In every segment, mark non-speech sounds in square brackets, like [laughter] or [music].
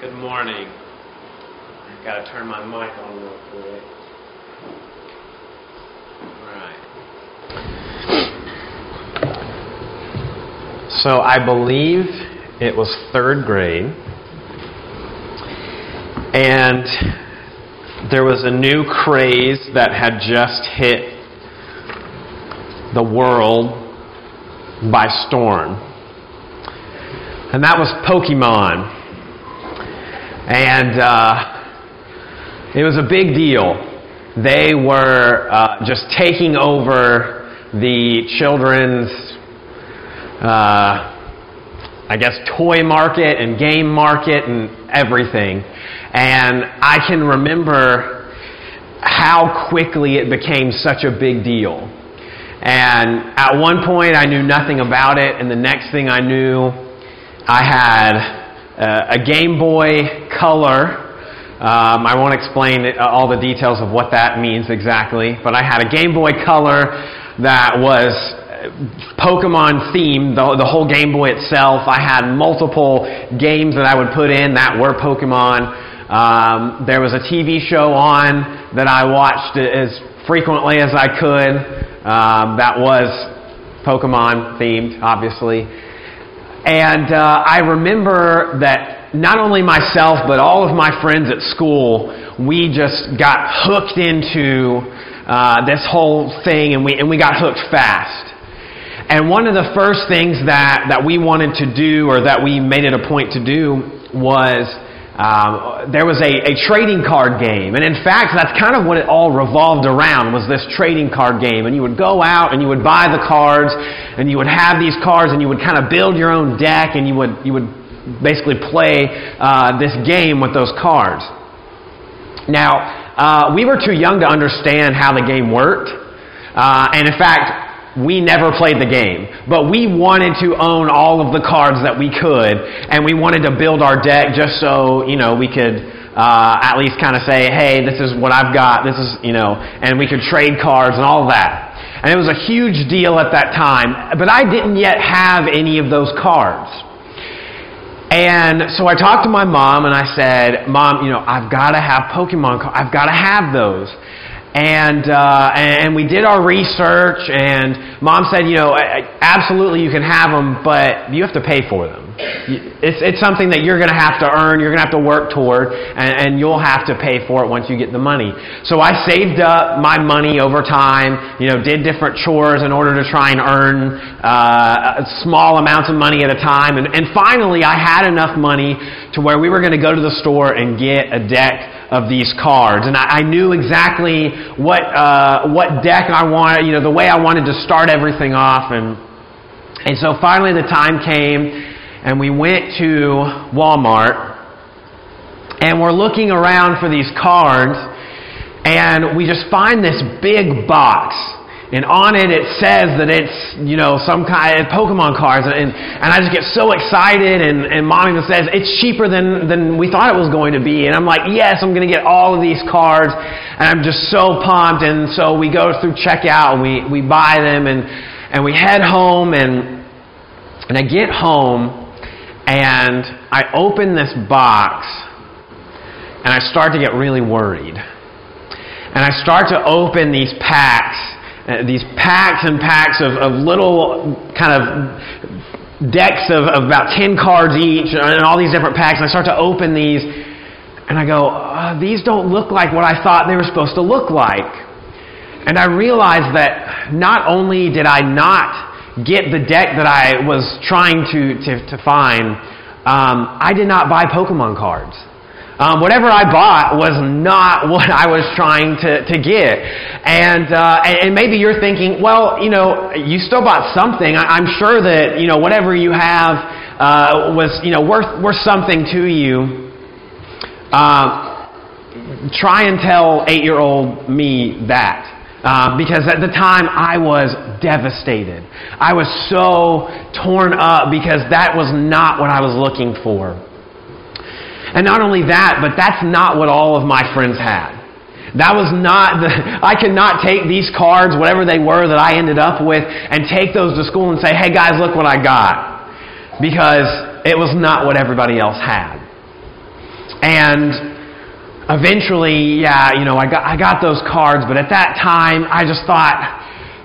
Good morning. I've got to turn my mic on real quick. All right. So I believe it was third grade, and there was a new craze that had just hit the world by storm, and that was Pokemon. And uh, it was a big deal. They were uh, just taking over the children's, uh, I guess, toy market and game market and everything. And I can remember how quickly it became such a big deal. And at one point, I knew nothing about it, and the next thing I knew, I had uh, a Game Boy Color. Um, I won't explain all the details of what that means exactly, but I had a Game Boy Color that was Pokemon themed, the, the whole Game Boy itself. I had multiple games that I would put in that were Pokemon. Um, there was a TV show on that I watched as frequently as I could um, that was Pokemon themed, obviously. And uh, I remember that not only myself, but all of my friends at school, we just got hooked into uh, this whole thing and we, and we got hooked fast. And one of the first things that, that we wanted to do or that we made it a point to do was um, there was a, a trading card game. And in fact, that's kind of what it all revolved around was this trading card game. And you would go out and you would buy the cards and you would have these cards and you would kind of build your own deck and you would, you would basically play uh, this game with those cards. Now, uh, we were too young to understand how the game worked. Uh, and in fact, we never played the game, but we wanted to own all of the cards that we could, and we wanted to build our deck just so you know we could uh, at least kind of say, "Hey, this is what I've got. This is you know," and we could trade cards and all that. And it was a huge deal at that time, but I didn't yet have any of those cards. And so I talked to my mom and I said, "Mom, you know, I've got to have Pokemon cards. I've got to have those." And, uh, and we did our research, and mom said, you know, absolutely you can have them, but you have to pay for them. It's, it's something that you're going to have to earn, you're going to have to work toward, and, and you'll have to pay for it once you get the money. So I saved up my money over time, you know, did different chores in order to try and earn uh, small amounts of money at a time. And, and finally, I had enough money to where we were going to go to the store and get a deck of these cards. And I, I knew exactly what, uh, what deck I wanted, you know, the way I wanted to start everything off. And, and so finally the time came and we went to Walmart and we're looking around for these cards and we just find this big box and on it it says that it's you know some kind of uh, Pokemon cards, and and I just get so excited, and and mom even says it's cheaper than than we thought it was going to be, and I'm like yes, I'm going to get all of these cards, and I'm just so pumped, and so we go through checkout, and we we buy them, and and we head home, and and I get home, and I open this box, and I start to get really worried, and I start to open these packs uh, these packs and packs of, of little kind of decks of, of, about 10 cards each and all these different packs. And I start to open these and I go, uh, these don't look like what I thought they were supposed to look like. And I realized that not only did I not get the deck that I was trying to, to, to find, um, I did not buy Pokemon cards. Um, whatever I bought was not [laughs] what I was trying to, to get. And, uh, and, maybe you're thinking, well, you know, you still bought something. I, am sure that, you know, whatever you have uh, was, you know, worth, worth something to you. Uh, try and tell eight year old me that. Uh, because at the time I was devastated. I was so torn up because that was not what I was looking for. And not only that, but that's not what all of my friends had. That was not the, [laughs] I could not take these cards, whatever they were that I ended up with, and take those to school and say, hey guys, look what I got. Because it was not what everybody else had. And eventually, yeah, you know, I got, I got those cards, but at that time, I just thought,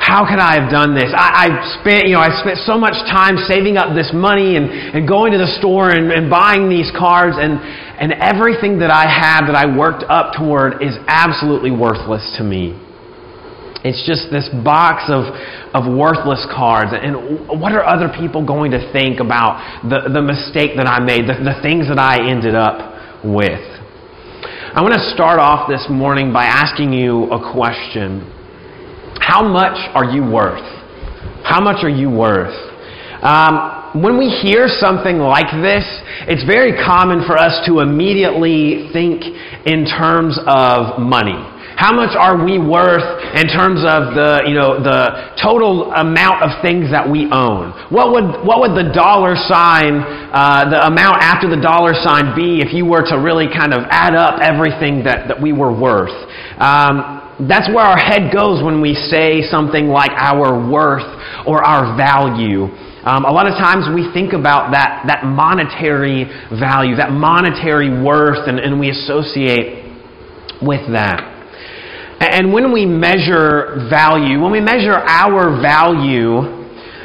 how could I have done this? I, I spent, you know, I spent so much time saving up this money and, and going to the store and, and buying these cards, and, and everything that I had that I worked up toward is absolutely worthless to me. It's just this box of, of worthless cards. And what are other people going to think about the, the mistake that I made, the, the things that I ended up with? I want to start off this morning by asking you a question. How much are you worth? How much are you worth? Um, when we hear something like this, it's very common for us to immediately think in terms of money. How much are we worth in terms of the, you know, the total amount of things that we own? What would, what would the dollar sign, uh, the amount after the dollar sign be if you were to really kind of add up everything that, that we were worth? Um, that's where our head goes when we say something like our worth or our value. Um, a lot of times we think about that, that monetary value, that monetary worth, and, and we associate with that. And when we measure value, when we measure our value,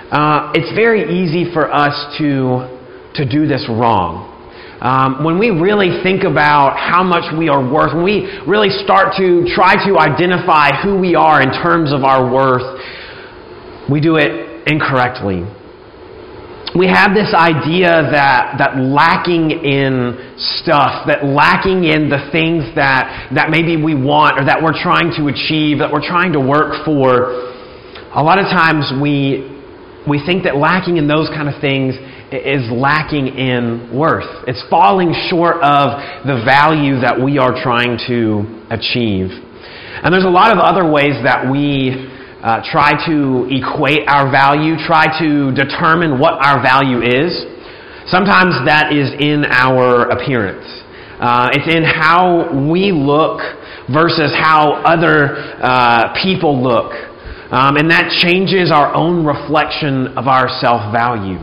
uh, it's very easy for us to, to do this wrong. Um, when we really think about how much we are worth, when we really start to try to identify who we are in terms of our worth, we do it incorrectly. We have this idea that, that lacking in stuff, that lacking in the things that, that maybe we want or that we're trying to achieve, that we're trying to work for, a lot of times we, we think that lacking in those kind of things is lacking in worth. It's falling short of the value that we are trying to achieve. And there's a lot of other ways that we uh, try to equate our value, try to determine what our value is. Sometimes that is in our appearance. Uh, it's in how we look versus how other uh, people look. Um, and that changes our own reflection of our self value.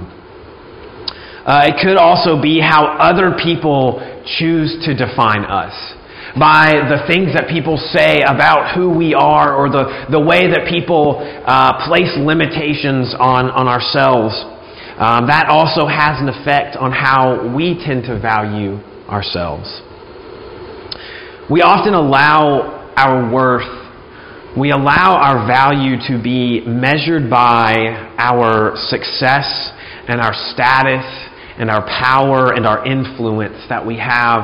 Uh, it could also be how other people choose to define us by the things that people say about who we are or the, the way that people uh, place limitations on, on ourselves. Um, that also has an effect on how we tend to value ourselves. We often allow our worth, we allow our value to be measured by our success and our status and our power and our influence that we have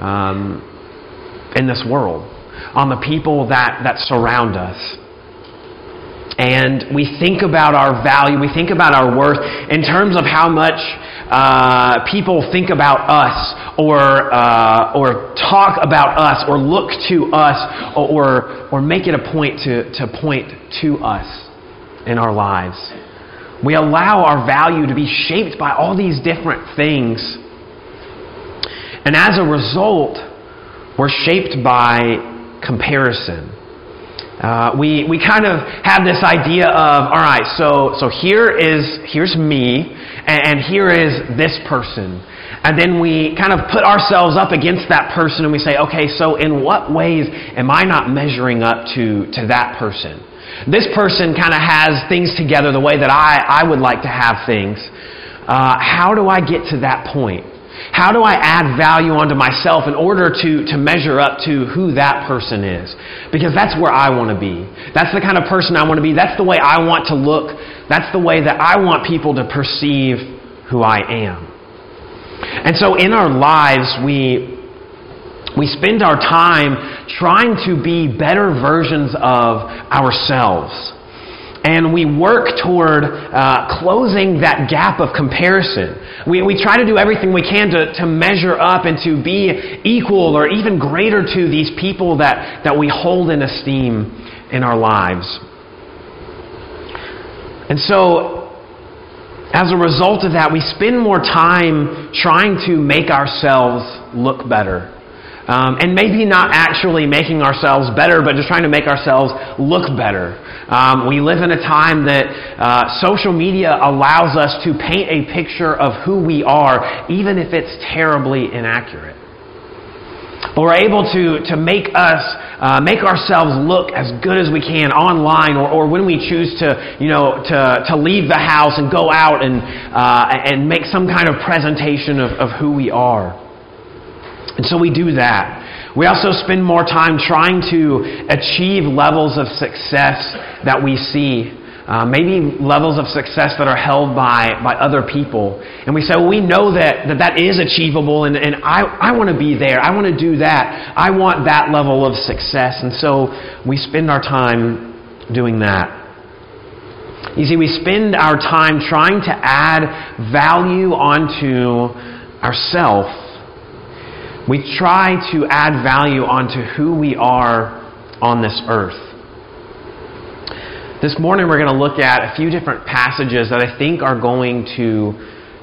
um, in this world, on the people that, that surround us. And we think about our value, we think about our worth in terms of how much uh, people think about us or, uh, or talk about us or look to us or, or make it a point to, to point to us in our lives. We allow our value to be shaped by all these different things. And as a result, we're shaped by comparison. Uh, we, we kind of have this idea of, all right, so, so here is, here's me, and, and here is this person. And then we kind of put ourselves up against that person and we say, okay, so in what ways am I not measuring up to, to that person? This person kind of has things together the way that I, I would like to have things. Uh, how do I get to that point? How do I add value onto myself in order to, to measure up to who that person is? Because that's where I want to be. That's the kind of person I want to be. That's the way I want to look. That's the way that I want people to perceive who I am. And so in our lives, we, we spend our time trying to be better versions of ourselves. And we work toward uh, closing that gap of comparison. We, we try to do everything we can to, to measure up and to be equal or even greater to these people that, that we hold in esteem in our lives. And so, as a result of that, we spend more time trying to make ourselves look better um, and maybe not actually making ourselves better, but just trying to make ourselves look better. Um, we live in a time that uh, social media allows us to paint a picture of who we are, even if it's terribly inaccurate. But we're able to, to make us, uh, make ourselves look as good as we can online or, or when we choose to, you know, to, to leave the house and go out and, uh, and make some kind of presentation of, of who we are. And so we do that. We also spend more time trying to achieve levels of success that we see uh, maybe levels of success that are held by, by other people. And we say, well, we know that that, that is achievable, and, and I, I want to be there. I want to do that. I want that level of success. And so we spend our time doing that. You see, we spend our time trying to add value onto ourself. We try to add value onto who we are on this earth. This morning we're going to look at a few different passages that I think are going to,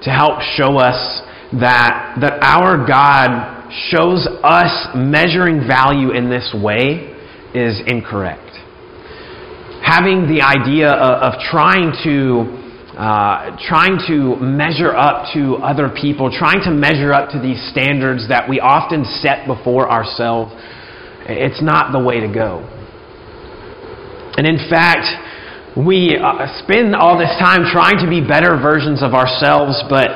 to help show us that, that our God shows us measuring value in this way is incorrect. Having the idea of, of trying to uh, trying to measure up to other people, trying to measure up to these standards that we often set before ourselves, it's not the way to go. And in fact, we uh, spend all this time trying to be better versions of ourselves, but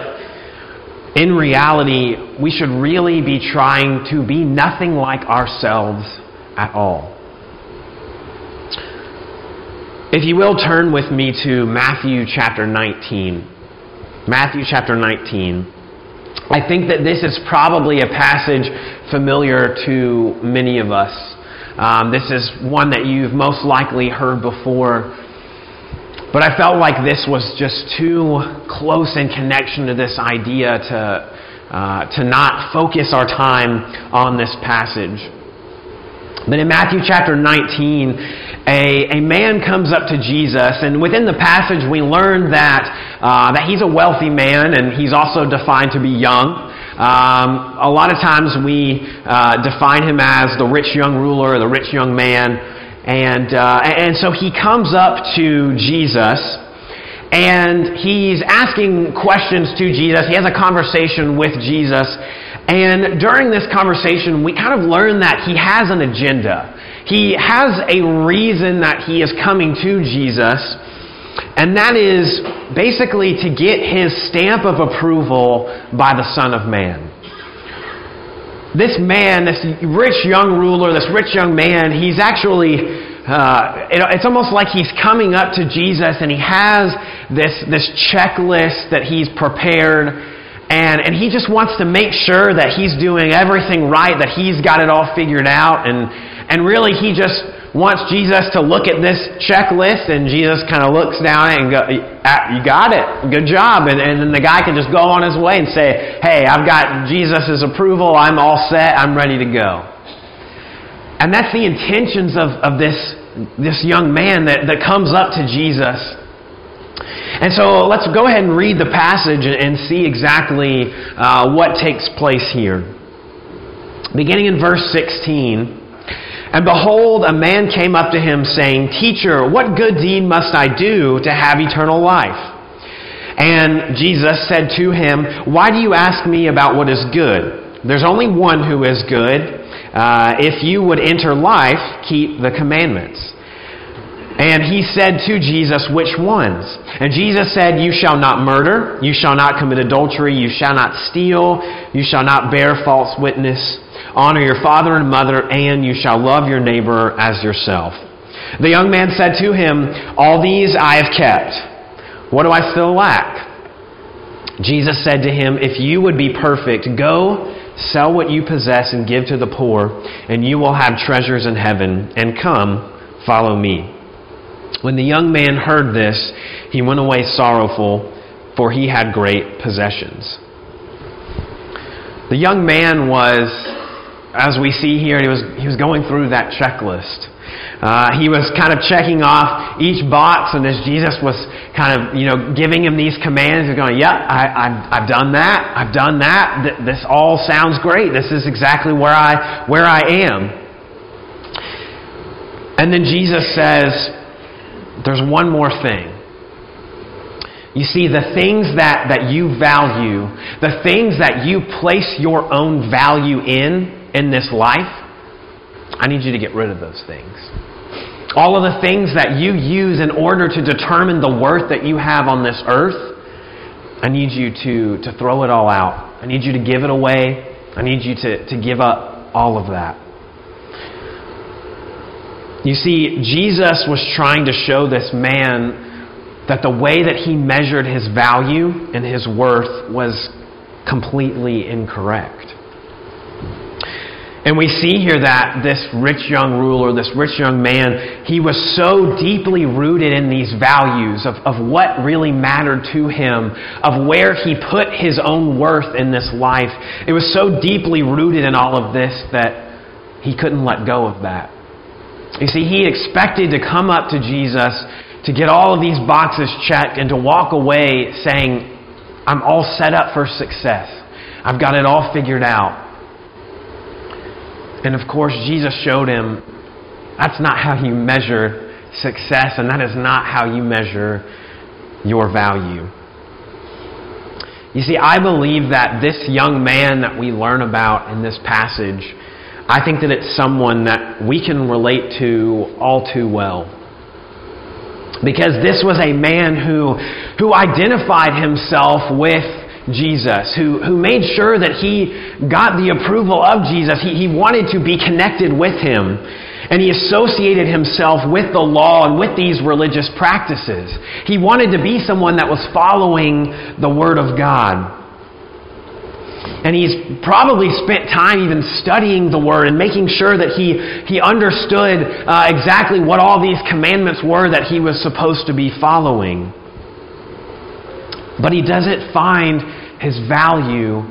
in reality, we should really be trying to be nothing like ourselves at all. If you will, turn with me to Matthew chapter 19. Matthew chapter 19. I think that this is probably a passage familiar to many of us. Um, this is one that you've most likely heard before. But I felt like this was just too close in connection to this idea to, uh, to not focus our time on this passage. But in Matthew chapter 19, a, a man comes up to Jesus, and within the passage, we learn that, uh, that he's a wealthy man, and he's also defined to be young. Um, a lot of times we uh, define him as the rich young ruler, the rich young man. And, uh, and so he comes up to Jesus and he's asking questions to Jesus. He has a conversation with Jesus. And during this conversation, we kind of learn that he has an agenda. He has a reason that he is coming to Jesus, and that is basically to get his stamp of approval by the Son of Man. This man, this rich young ruler, this rich young man, he's actually uh, it, it's almost like he's coming up to Jesus and he has this, this checklist that he's prepared. And, and he just wants to make sure that he's doing everything right, that he's got it all figured out. And, and really, he just wants Jesus to look at this checklist, and Jesus kind of looks down and go, ah, You got it. Good job. And, and then the guy can just go on his way and say, Hey, I've got Jesus' approval. I'm all set. I'm ready to go. And that's the intentions of, of this this young man that, that comes up to Jesus. And so let's go ahead and read the passage and see exactly uh, what takes place here. Beginning in verse 16. And behold, a man came up to him, saying, Teacher, what good deed must I do to have eternal life? And Jesus said to him, Why do you ask me about what is good? There's only one who is good. Uh, if you would enter life, keep the commandments. And he said to Jesus, Which ones? And Jesus said, You shall not murder, you shall not commit adultery, you shall not steal, you shall not bear false witness, honor your father and mother, and you shall love your neighbor as yourself. The young man said to him, All these I have kept. What do I still lack? Jesus said to him, If you would be perfect, go Sell what you possess and give to the poor, and you will have treasures in heaven. And come, follow me. When the young man heard this, he went away sorrowful, for he had great possessions. The young man was, as we see here, he was, he was going through that checklist. Uh, he was kind of checking off each box, and as Jesus was kind of, you know, giving him these commands, he's going, "Yep, I, have I've done that. I've done that. Th- this all sounds great. This is exactly where I where I am." And then Jesus says, "There's one more thing." You see, the things that, that you value, the things that you place your own value in, in this life, I need you to get rid of those things. All of the things that you use in order to determine the worth that you have on this earth, I need you to, to throw it all out. I need you to give it away. I need you to, to give up all of that. You see, Jesus was trying to show this man that the way that he measured his value and his worth was completely incorrect. And we see here that this rich young ruler, this rich young man, he was so deeply rooted in these values of, of what really mattered to him, of where he put his own worth in this life. It was so deeply rooted in all of this that he couldn't let go of that. You see, he expected to come up to Jesus to get all of these boxes checked and to walk away saying, I'm all set up for success. I've got it all figured out. And of course, Jesus showed him that's not how you measure success, and that is not how you measure your value. You see, I believe that this young man that we learn about in this passage, I think that it's someone that we can relate to all too well. Because this was a man who, who identified himself with Jesus, who, who made sure that he got the approval of Jesus. He, he wanted to be connected with him. And he associated himself with the law and with these religious practices. He wanted to be someone that was following the Word of God. And he's probably spent time even studying the Word and making sure that he, he understood uh, exactly what all these commandments were that he was supposed to be following. But he doesn't find his value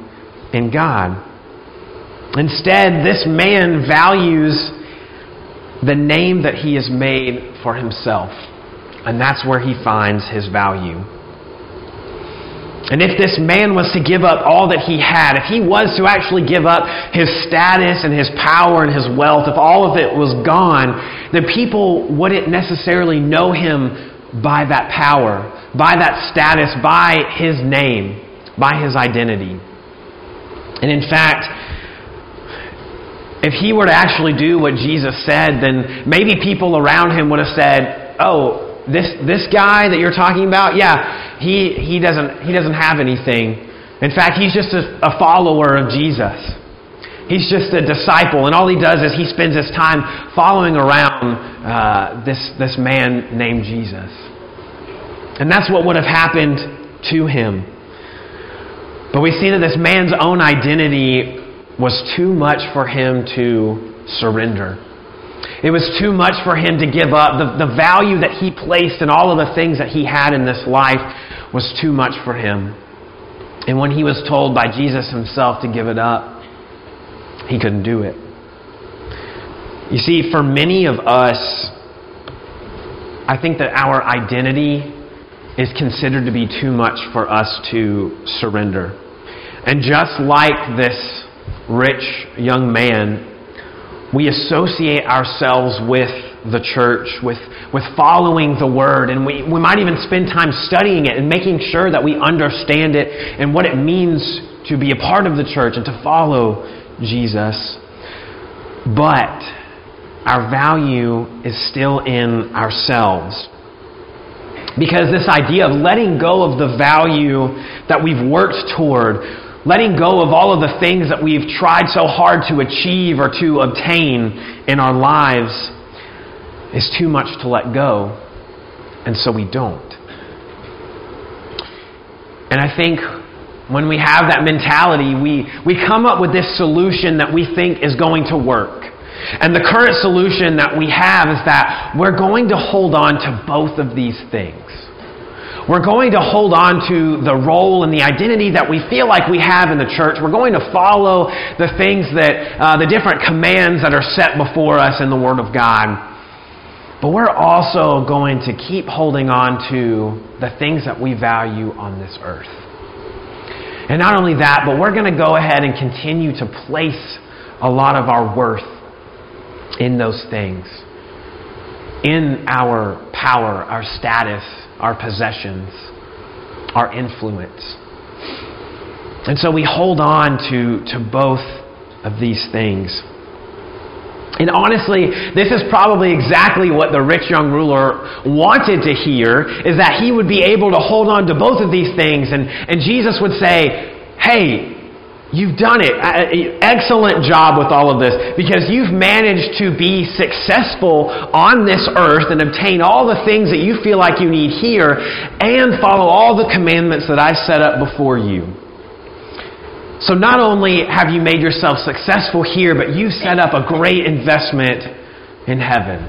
in God. Instead, this man values the name that he has made for himself. And that's where he finds his value. And if this man was to give up all that he had, if he was to actually give up his status and his power and his wealth, if all of it was gone, then people wouldn't necessarily know him by that power, by that status, by his name, by his identity. And in fact, if he were to actually do what Jesus said, then maybe people around him would have said, Oh, this, this guy that you're talking about, yeah, he, he, doesn't, he doesn't have anything. In fact, he's just a, a follower of Jesus. He's just a disciple, and all he does is he spends his time following around uh, this, this man named Jesus. And that's what would have happened to him. But we see that this man's own identity was too much for him to surrender. It was too much for him to give up. The, the value that he placed in all of the things that he had in this life was too much for him. And when he was told by Jesus himself to give it up, he couldn't do it. You see, for many of us, I think that our identity is considered to be too much for us to surrender. And just like this rich young man, we associate ourselves with the church, with, with following the word, and we, we might even spend time studying it and making sure that we understand it and what it means to be a part of the church and to follow Jesus, but our value is still in ourselves. Because this idea of letting go of the value that we've worked toward, letting go of all of the things that we've tried so hard to achieve or to obtain in our lives is too much to let go, and so we don't. And I think when we have that mentality, we, we come up with this solution that we think is going to work. And the current solution that we have is that we're going to hold on to both of these things. We're going to hold on to the role and the identity that we feel like we have in the church. We're going to follow the things that, uh, the different commands that are set before us in the Word of God. But we're also going to keep holding on to the things that we value on this earth. And not only that, but we're going to go ahead and continue to place a lot of our worth in those things, in our power, our status, our possessions, our influence. And so we hold on to, to both of these things. And honestly, this is probably exactly what the rich young ruler wanted to hear is that he would be able to hold on to both of these things and, and Jesus would say, "Hey, You've done it. Excellent job with all of this because you've managed to be successful on this earth and obtain all the things that you feel like you need here and follow all the commandments that I set up before you. So not only have you made yourself successful here, but you've set up a great investment in heaven.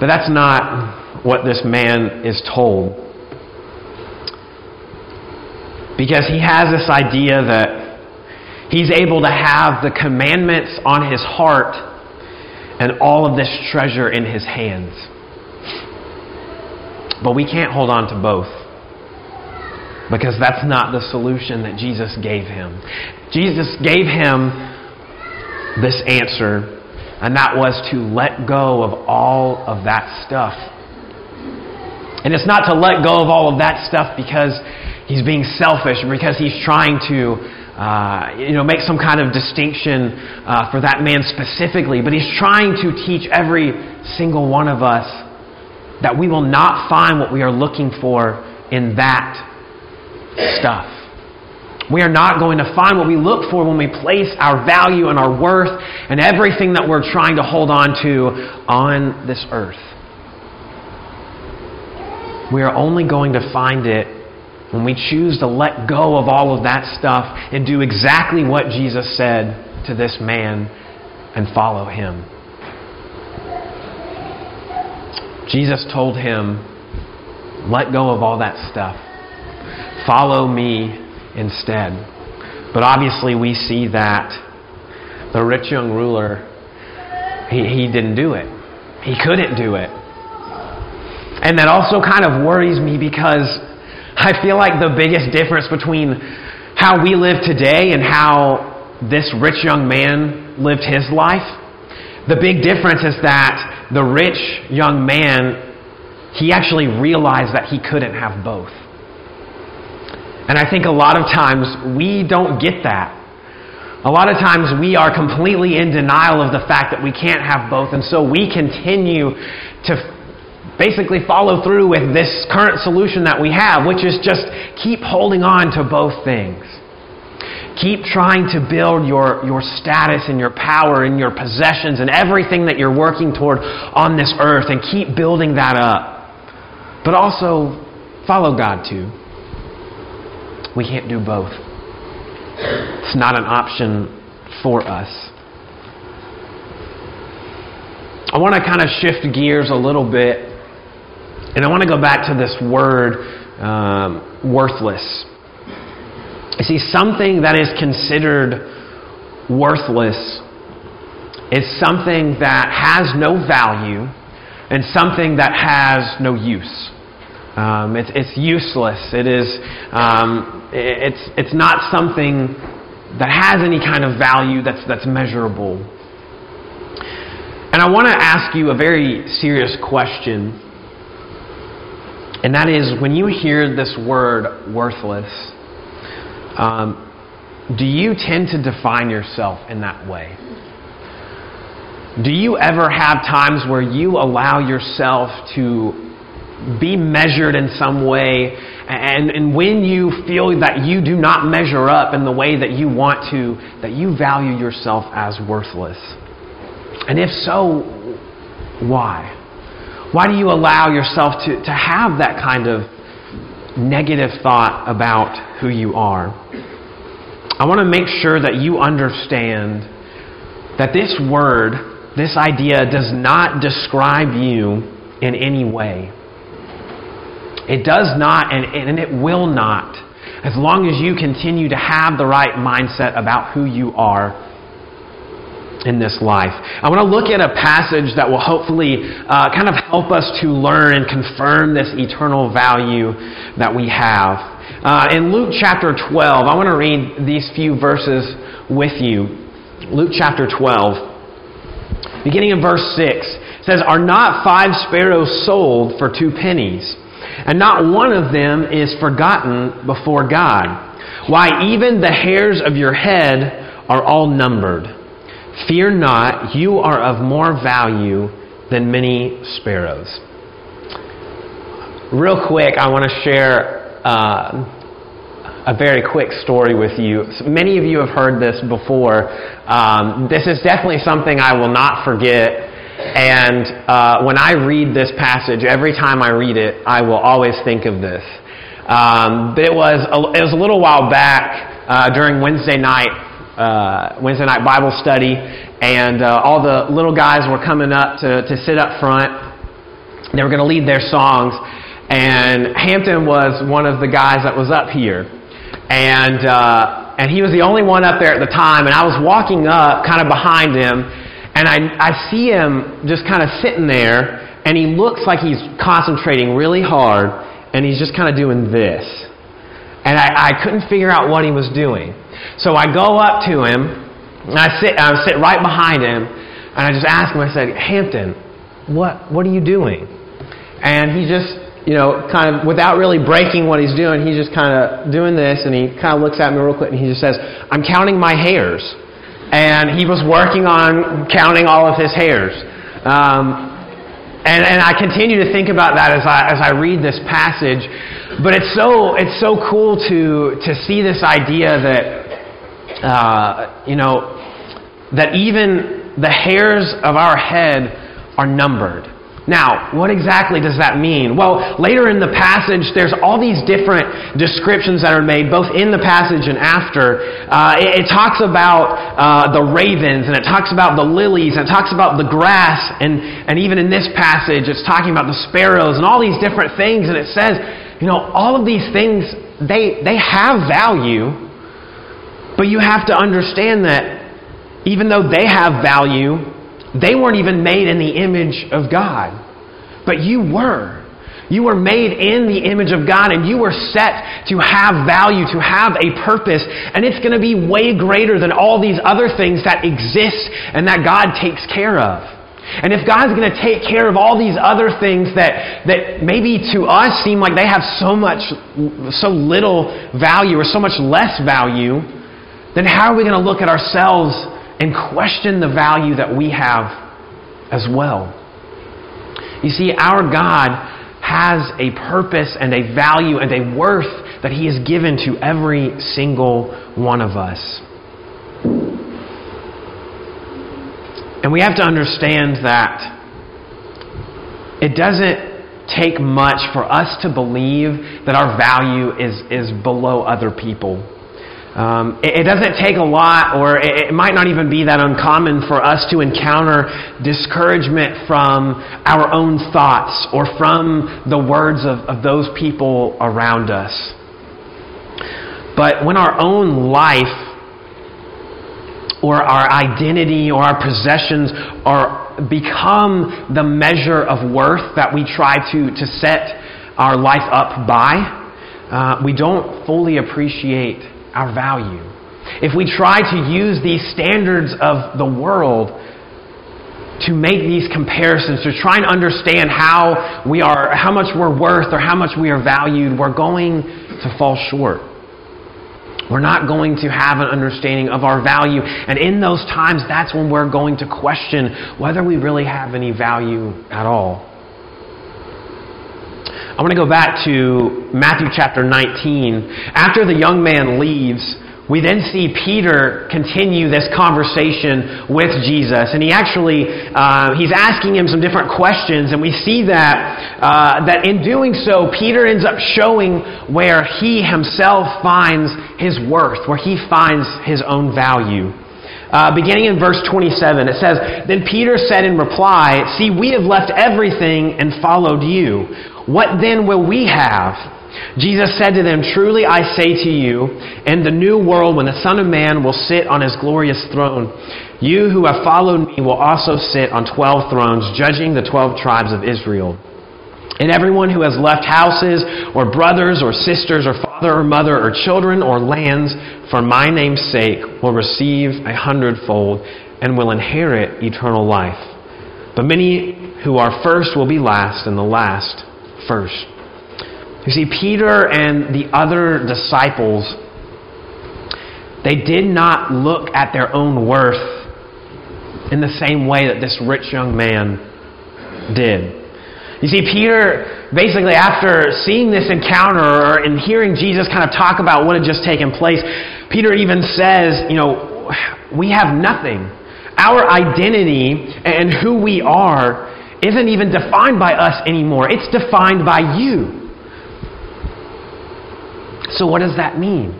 But that's not what this man is told. Because he has this idea that he's able to have the commandments on his heart and all of this treasure in his hands. But we can't hold on to both because that's not the solution that Jesus gave him. Jesus gave him this answer, and that was to let go of all of that stuff. And it's not to let go of all of that stuff because he's being selfish because he's trying to uh, you know, make some kind of distinction uh, for that man specifically, but he's trying to teach every single one of us that we will not find what we are looking for in that stuff. We are not going to find what we look for when we place our value and our worth and everything that we're trying to hold on to on this earth. We are only going to find it when we choose to let go of all of that stuff and do exactly what Jesus said to this man and follow him. Jesus told him, let go of all that stuff. Follow me instead. But obviously, we see that the rich young ruler, he, he didn't do it. He couldn't do it. And that also kind of worries me because I feel like the biggest difference between how we live today and how this rich young man lived his life, the big difference is that the rich young man, he actually realized that he couldn't have both. And I think a lot of times we don't get that. A lot of times we are completely in denial of the fact that we can't have both, and so we continue to basically follow through with this current solution that we have, which is just keep holding on to both things. Keep trying to build your, your status and your power and your possessions and everything that you're working toward on this earth and keep building that up. But also follow God too. We can't do both. It's not an option for us. I want to kind of shift gears a little bit, and I want to go back to this word um, worthless. You see, something that is considered worthless is something that has no value and something that has no use. Um, it's, it's useless. It is, um, it's, it's not something that has any kind of value that's, that's measurable. And I want to ask you a very serious question. And that is when you hear this word worthless, um, do you tend to define yourself in that way? Do you ever have times where you allow yourself to be measured in some way. And, and when you feel that you do not measure up in the way that you want to, that you value yourself as worthless. And if so, why? Why do you allow yourself to, to have that kind of negative thought about who you are? I want to make sure that you understand that this word, this idea, does not describe you in any way. It does not, and, and it will not, as long as you continue to have the right mindset about who you are in this life. I want to look at a passage that will hopefully uh, kind of help us to learn and confirm this eternal value that we have. Uh, in Luke chapter 12, I want to read these few verses with you. Luke chapter 12, beginning in verse 6, says, Are not five sparrows sold for two pennies? and not one of them is forgotten before God. Why, even the hairs of your head are all numbered. Fear not, you are of more value than many sparrows. Real quick, I want to share uh, a very quick story with you. Many of you have heard this before. Um, this is definitely something I will not forget. And uh, when I read this passage, every time I read it, I will always think of this. Um, but it was a, it was a little while back uh, during Wednesday night uh, Wednesday night Bible study, and uh, all the little guys were coming up to, to sit up front. They were going to lead their songs, and Hampton was one of the guys that was up here, and uh, and he was the only one up there at the time. And I was walking up, kind of behind him, and I I see him just kind of sitting there, and he looks like he's concentrating really hard, and he's just kind of doing this, and I, I couldn't figure out what he was doing. So I go up to him, and I sit, I sit right behind him, and I just ask him, I said, Hampton, what, what are you doing? And he just, you know, kind of, without really breaking what he's doing, he's just kind of doing this, and he kind of looks at me real quick, and he just says, I'm counting my hairs. And he was working on counting all of his hairs. Um, and, and I continue to think about that as I, as I read this passage. But it's so, it's so cool to, to see this idea that uh, you know, that even the hairs of our head are numbered. Now, what exactly does that mean? Well, later in the passage, there's all these different descriptions that are made, both in the passage and after. Uh, it, it, talks about uh, the ravens, and it talks about the lilies, and it talks about the grass, and, and even in this passage, it's talking about the sparrows, and all these different things, and it says, you know, all of these things, they, they have value, but you have to understand that even though they have value, they weren't even made in the image of God. But you were. You were made in the image of God and you were set to have value, to have a purpose. And it's going to be way greater than all these other things that exist and that God takes care of. And if God's going to take care of all these other things that, that maybe to us seem like they have so much, so little value or so much less value, then how are we going to look at ourselves and question the value that we have as well? You see, our God has a purpose and a value and a worth that He has given to every single one of us. And we have to understand that it doesn't take much for us to believe that our value is, is below other people. Um, it, it, doesn't take a lot, or it, it, might not even be that uncommon for us to encounter discouragement from our own thoughts or from the words of, of those people around us. But when our own life or our identity or our possessions are become the measure of worth that we try to, to set our life up by, uh, we don't fully appreciate our value. If we try to use these standards of the world to make these comparisons, to try and understand how we are, how much we're worth or how much we are valued, we're going to fall short. We're not going to have an understanding of our value. And in those times, that's when we're going to question whether we really have any value at all. I want to go back to Matthew chapter 19. After the young man leaves, we then see Peter continue this conversation with Jesus, and he actually uh, he's asking him some different questions, and we see that uh, that in doing so, Peter ends up showing where he himself finds his worth, where he finds his own value. Uh, beginning in verse 27, it says, Then Peter said in reply, See, we have left everything and followed you. What then will we have? Jesus said to them, Truly I say to you, in the new world, when the Son of Man will sit on his glorious throne, you who have followed me will also sit on twelve thrones, judging the twelve tribes of Israel. And everyone who has left houses, or brothers, or sisters, or father, mother, or children, or lands, for my name's sake, will receive a hundredfold and will inherit eternal life. But many who are first will be last, and the last first. You see, Peter and the other disciples They did not look at their own worth in the same way that this rich young man did. You see, Peter, basically, after seeing this encounter and hearing Jesus kind of talk about what had just taken place, Peter even says, you know, we have nothing. Our identity and who we are isn't even defined by us anymore, it's defined by you. So, what does that mean?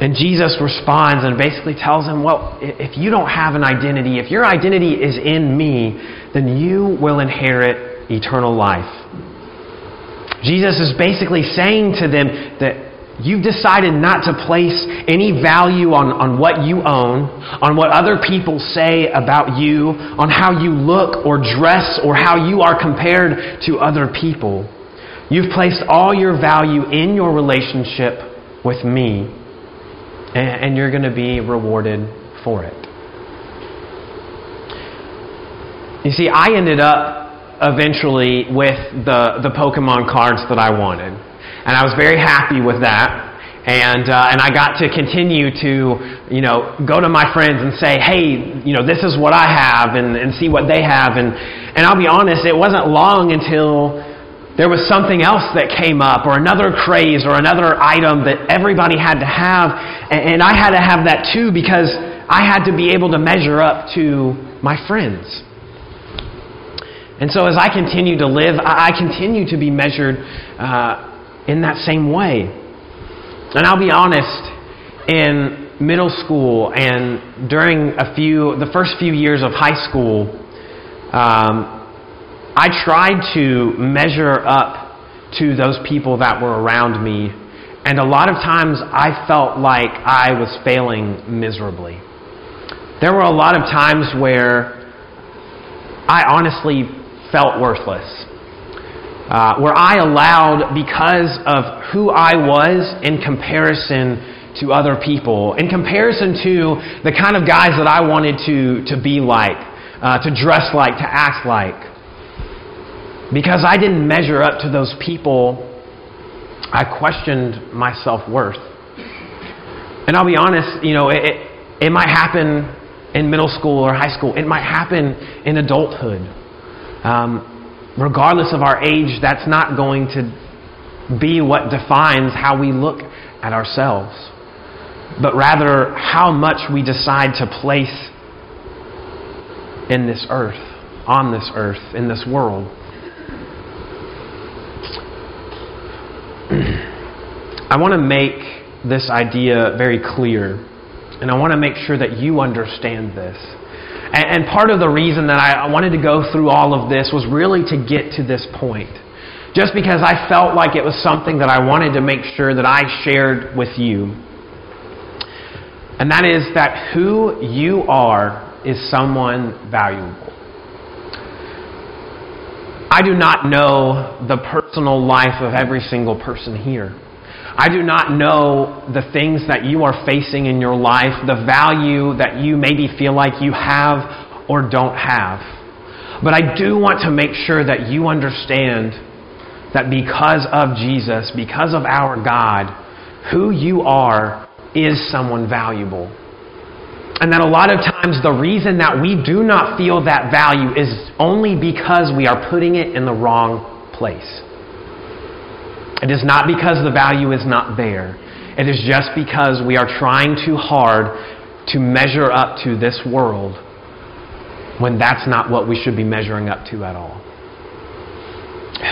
And Jesus responds and basically tells him, Well, if you don't have an identity, if your identity is in me, then you will inherit eternal life. Jesus is basically saying to them that you've decided not to place any value on, on what you own, on what other people say about you, on how you look or dress, or how you are compared to other people. You've placed all your value in your relationship with me, and, you're going to be rewarded for it. You see, I ended up eventually with the, the Pokemon cards that I wanted. And I was very happy with that. And, uh, and I got to continue to, you know, go to my friends and say, hey, you know, this is what I have and, and see what they have. And, and I'll be honest, it wasn't long until there was something else that came up or another craze or another item that everybody had to have. And, I had to have that too because I had to be able to measure up to my friends. And so as I continue to live, I continue to be measured uh, in that same way. And I'll be honest, in middle school and during a few, the first few years of high school, um, I tried to measure up to those people that were around me. And a lot of times I felt like I was failing miserably. There were a lot of times where I honestly felt worthless. Uh, where I allowed, because of who I was in comparison to other people, in comparison to the kind of guys that I wanted to, to be like, uh, to dress like, to act like, because I didn't measure up to those people, I questioned my self worth. And I'll be honest, you know, it, it, it might happen in middle school or high school, it might happen in adulthood. Um, regardless of our age, that's not going to be what defines how we look at ourselves, but rather how much we decide to place in this earth, on this earth, in this world. I want to make this idea very clear, and I want to make sure that you understand this. And, and part of the reason that I, I wanted to go through all of this was really to get to this point. Just because I felt like it was something that I wanted to make sure that I shared with you. And that is that who you are is someone valuable. I do not know the personal life of every single person here. I do not know the things that you are facing in your life, the value that you maybe feel like you have or don't have. But I do want to make sure that you understand that because of Jesus, because of our God, who you are is someone valuable. And that a lot of times the reason that we do not feel that value is only because we are putting it in the wrong place. It is not because the value is not there. It is just because we are trying too hard to measure up to this world when that's not what we should be measuring up to at all.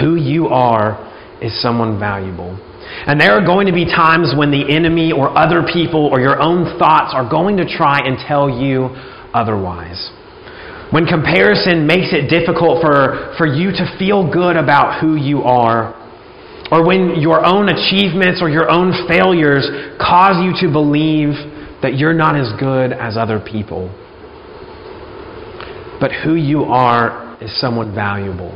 Who you are is someone valuable. And there are going to be times when the enemy or other people or your own thoughts are going to try and tell you otherwise. When comparison makes it difficult for, for you to feel good about who you are, or when your own achievements or your own failures cause you to believe that you're not as good as other people. But who you are is someone valuable.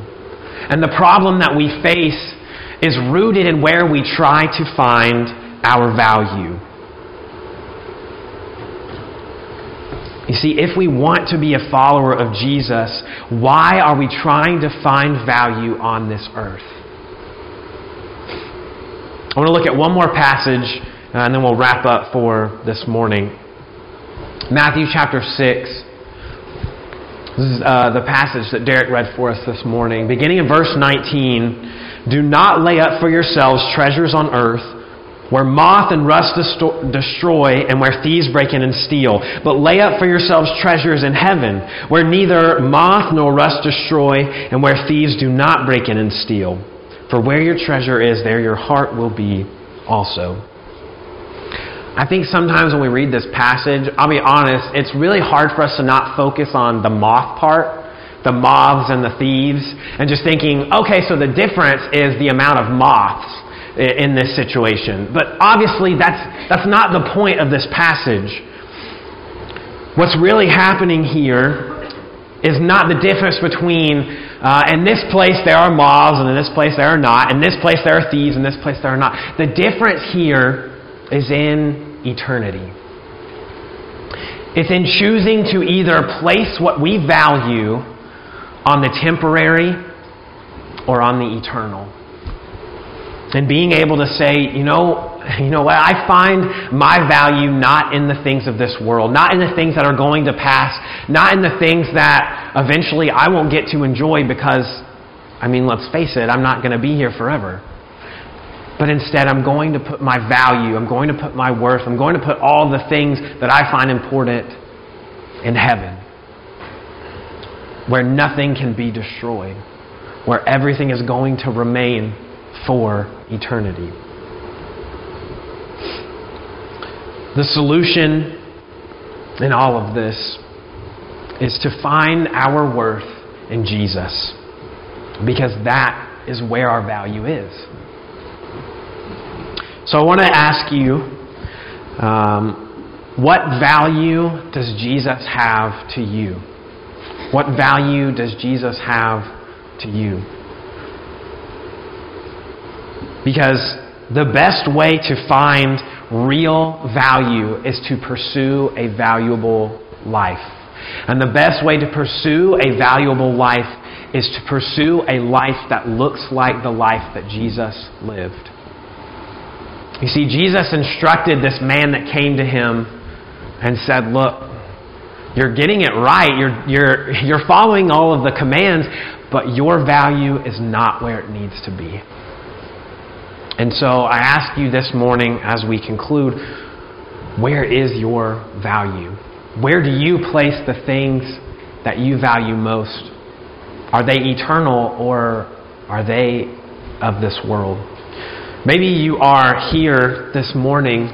And the problem that we face is rooted in where we try to find our value. You see, if we want to be a follower of Jesus, why are we trying to find value on this earth? I want to look at one more passage uh, and then we'll wrap up for this morning. Matthew chapter 6. This is uh, the passage that Derek read for us this morning. Beginning in verse 19 Do not lay up for yourselves treasures on earth where moth and rust destroy and where thieves break in and steal. But lay up for yourselves treasures in heaven, where neither moth nor rust destroy and where thieves do not break in and steal. For where your treasure is, there your heart will be also. I think sometimes when we read this passage, I'll be honest, it's really hard for us to not focus on the moth part the moths and the thieves, and just thinking, okay, so the difference is the amount of moths in this situation. But obviously, that's, that's not the point of this passage. What's really happening here is not the difference between uh, in this place there are moths and in this place there are not, in this place there are thieves, and in this place there are not. The difference here is in eternity. It's in choosing to either place what we value on the temporary or on the eternal and being able to say, you know, you know what, I find my value not in the things of this world, not in the things that are going to pass, not in the things that eventually I won't get to enjoy because, I mean, let's face it, I'm not going to be here forever. But instead, I'm going to put my value, I'm going to put my worth, I'm going to put all the things that I find important in heaven, where nothing can be destroyed, where everything is going to remain for eternity. The solution in all of this is to find our worth in Jesus because that is where our value is. So I want to ask you um, what value does Jesus have to you? What value does Jesus have to you? Because the best way to find real value is to pursue a valuable life. And the best way to pursue a valuable life is to pursue a life that looks like the life that Jesus lived. You see, Jesus instructed this man that came to him and said, Look, you're getting it right. You're, you're, you're following all of the commands, but your value is not where it needs to be. And so I ask you this morning as we conclude where is your value? Where do you place the things that you value most? Are they eternal or are they of this world? Maybe you are here this morning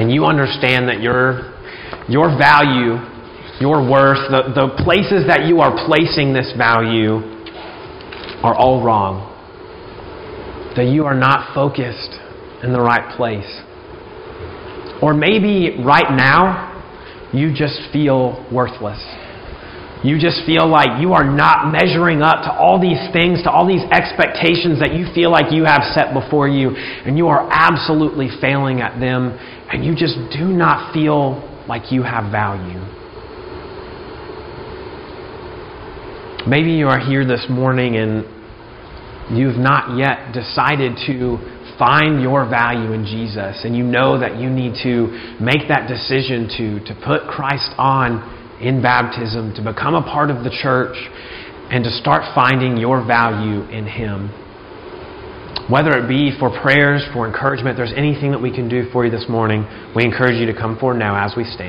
and you understand that your, your value, your worth, the, the places that you are placing this value are all wrong that you are not focused in the right place. Or maybe right now, you just feel worthless. You just feel like you are not measuring up to all these things, to all these expectations that you feel like you have set before you, and you are absolutely failing at them, and you just do not feel like you have value. Maybe you are here this morning and you've not yet decided to find your value in Jesus and you know that you need to make that decision to, to put Christ on in baptism, to become a part of the church, and to start finding your value in Him. Whether it be for prayers, for encouragement, there's anything that we can do for you this morning, we encourage you to come forward now as we stand.